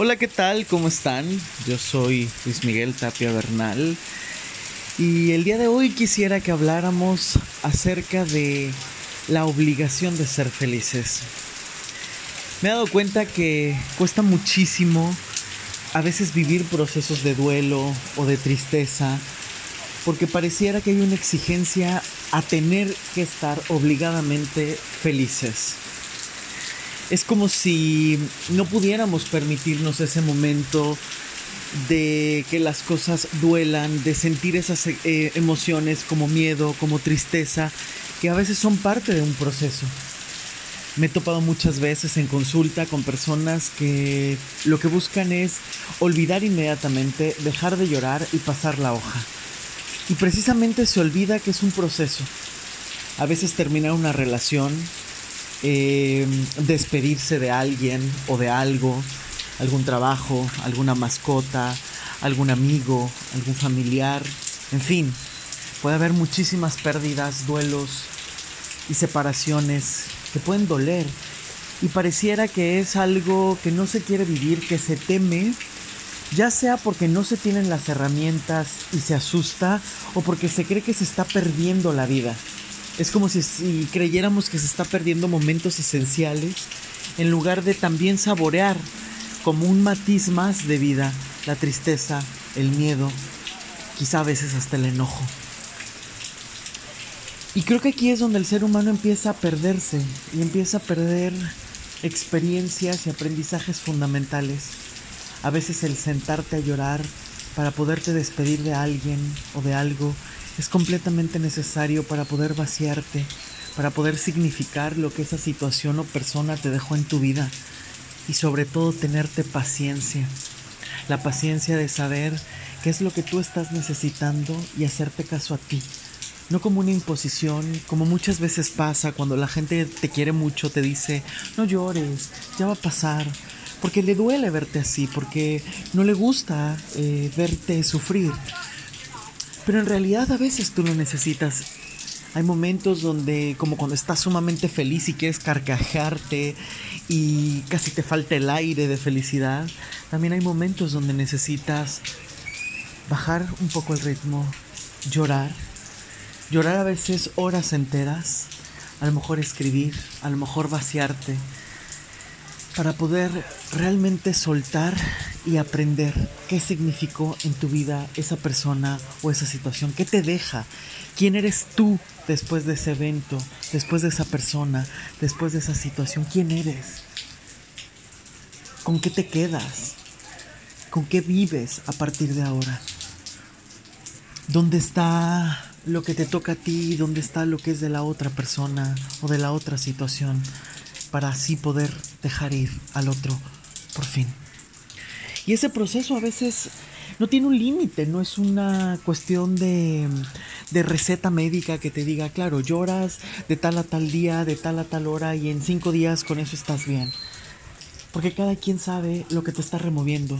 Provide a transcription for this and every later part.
Hola, ¿qué tal? ¿Cómo están? Yo soy Luis Miguel Tapia Bernal y el día de hoy quisiera que habláramos acerca de la obligación de ser felices. Me he dado cuenta que cuesta muchísimo a veces vivir procesos de duelo o de tristeza porque pareciera que hay una exigencia a tener que estar obligadamente felices es como si no pudiéramos permitirnos ese momento de que las cosas duelan, de sentir esas eh, emociones como miedo, como tristeza, que a veces son parte de un proceso. Me he topado muchas veces en consulta con personas que lo que buscan es olvidar inmediatamente, dejar de llorar y pasar la hoja. Y precisamente se olvida que es un proceso. A veces terminar una relación, eh, despedirse de alguien o de algo, algún trabajo, alguna mascota, algún amigo, algún familiar, en fin, puede haber muchísimas pérdidas, duelos y separaciones que pueden doler y pareciera que es algo que no se quiere vivir, que se teme, ya sea porque no se tienen las herramientas y se asusta o porque se cree que se está perdiendo la vida. Es como si, creyéramos que se está perdiendo momentos esenciales en lugar de también saborear como un matiz más de vida la tristeza, el miedo, quizá a veces hasta el enojo. Y creo que aquí es donde el ser humano empieza a perderse y empieza a perder experiencias y aprendizajes fundamentales. A veces el sentarte a llorar para poderte despedir de alguien o de algo es completamente necesario para poder vaciarte, para poder significar lo que esa situación o persona te dejó en tu vida y sobre todo tenerte paciencia. La paciencia de saber qué es lo que tú estás necesitando y hacerte caso a ti. No como una imposición, como muchas veces pasa cuando la gente te quiere mucho, te dice, no llores, ya va a pasar, porque le duele verte así, porque no le gusta eh, verte sufrir. Pero en realidad a veces tú lo necesitas. Hay momentos donde, como cuando estás sumamente feliz y quieres carcajearte y casi te falta el aire de felicidad, también hay momentos donde necesitas bajar un poco el ritmo, llorar, llorar a veces horas enteras, a lo mejor escribir, a lo mejor vaciarte, para poder realmente soltar y aprender qué significó en tu vida esa persona o esa situación, qué te deja, quién eres tú después de ese evento, después de esa persona, después de esa situación, quién eres, con qué te quedas, con qué vives a partir de ahora, dónde está lo que te toca a ti, dónde está lo que es de la otra persona o de la otra situación para así poder dejar ir al otro por fin. Y ese proceso a veces no tiene un límite, no es una cuestión de, de, receta médica que te diga, claro, lloras de tal a tal día, de tal a tal hora y en cinco días con eso estás bien. Porque cada quien sabe lo que te está removiendo,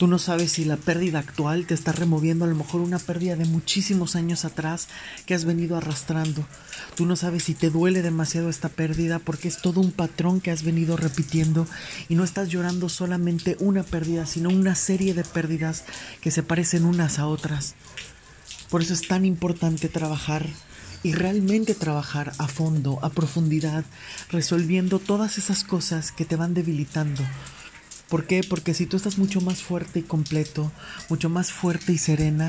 Tú no sabes si la pérdida actual te está removiendo a lo mejor una pérdida de muchísimos años atrás que has venido arrastrando. Tú no sabes si te duele demasiado esta pérdida porque es todo un patrón que has venido repitiendo y no estás llorando solamente una pérdida, sino una serie de pérdidas que se parecen unas a otras. Por eso es tan importante trabajar y realmente trabajar a fondo, a profundidad, resolviendo todas esas cosas que te van debilitando ¿Por qué? Porque si tú estás mucho más fuerte y completo, mucho más fuerte y serena,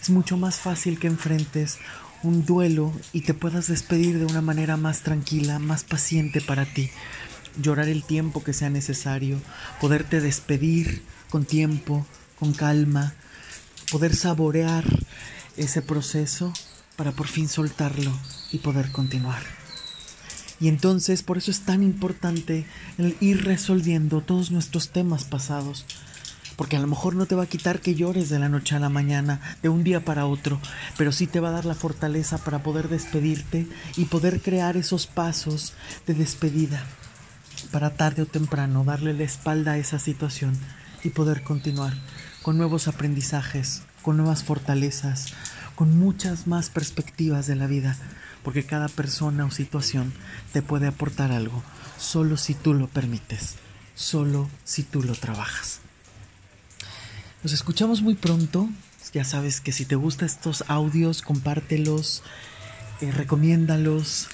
es mucho más fácil que enfrentes un duelo y te puedas despedir de una manera más tranquila, más paciente para ti. Llorar el tiempo que sea necesario, poderte despedir con tiempo, con calma, poder saborear ese proceso para por fin soltarlo y poder continuar. Y entonces por eso es tan importante el ir resolviendo todos nuestros temas pasados. Porque a lo mejor no te va a quitar que llores de la noche a la mañana, de un día para otro, pero sí te va a dar la fortaleza para poder despedirte y poder crear esos pasos de despedida para tarde o temprano darle la espalda a esa situación y poder continuar con nuevos aprendizajes, con nuevas fortalezas, con muchas más perspectivas de la vida porque cada persona o situación te puede aportar algo, solo si tú lo permites, solo si tú lo trabajas. Nos escuchamos muy pronto. Ya sabes que si te gustan estos audios, compártelos, eh, recomiéndalos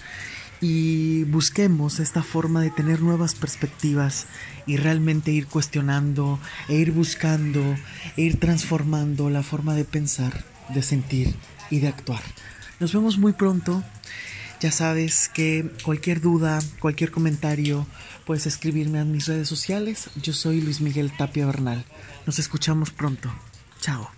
y busquemos esta forma de tener nuevas perspectivas y realmente ir cuestionando e ir buscando e ir transformando la forma de pensar, de sentir y de actuar. Nos vemos muy pronto. Ya sabes que cualquier duda, cualquier comentario, puedes escribirme en mis redes sociales. Yo soy Luis Miguel Tapia Bernal. Nos escuchamos pronto. Chao.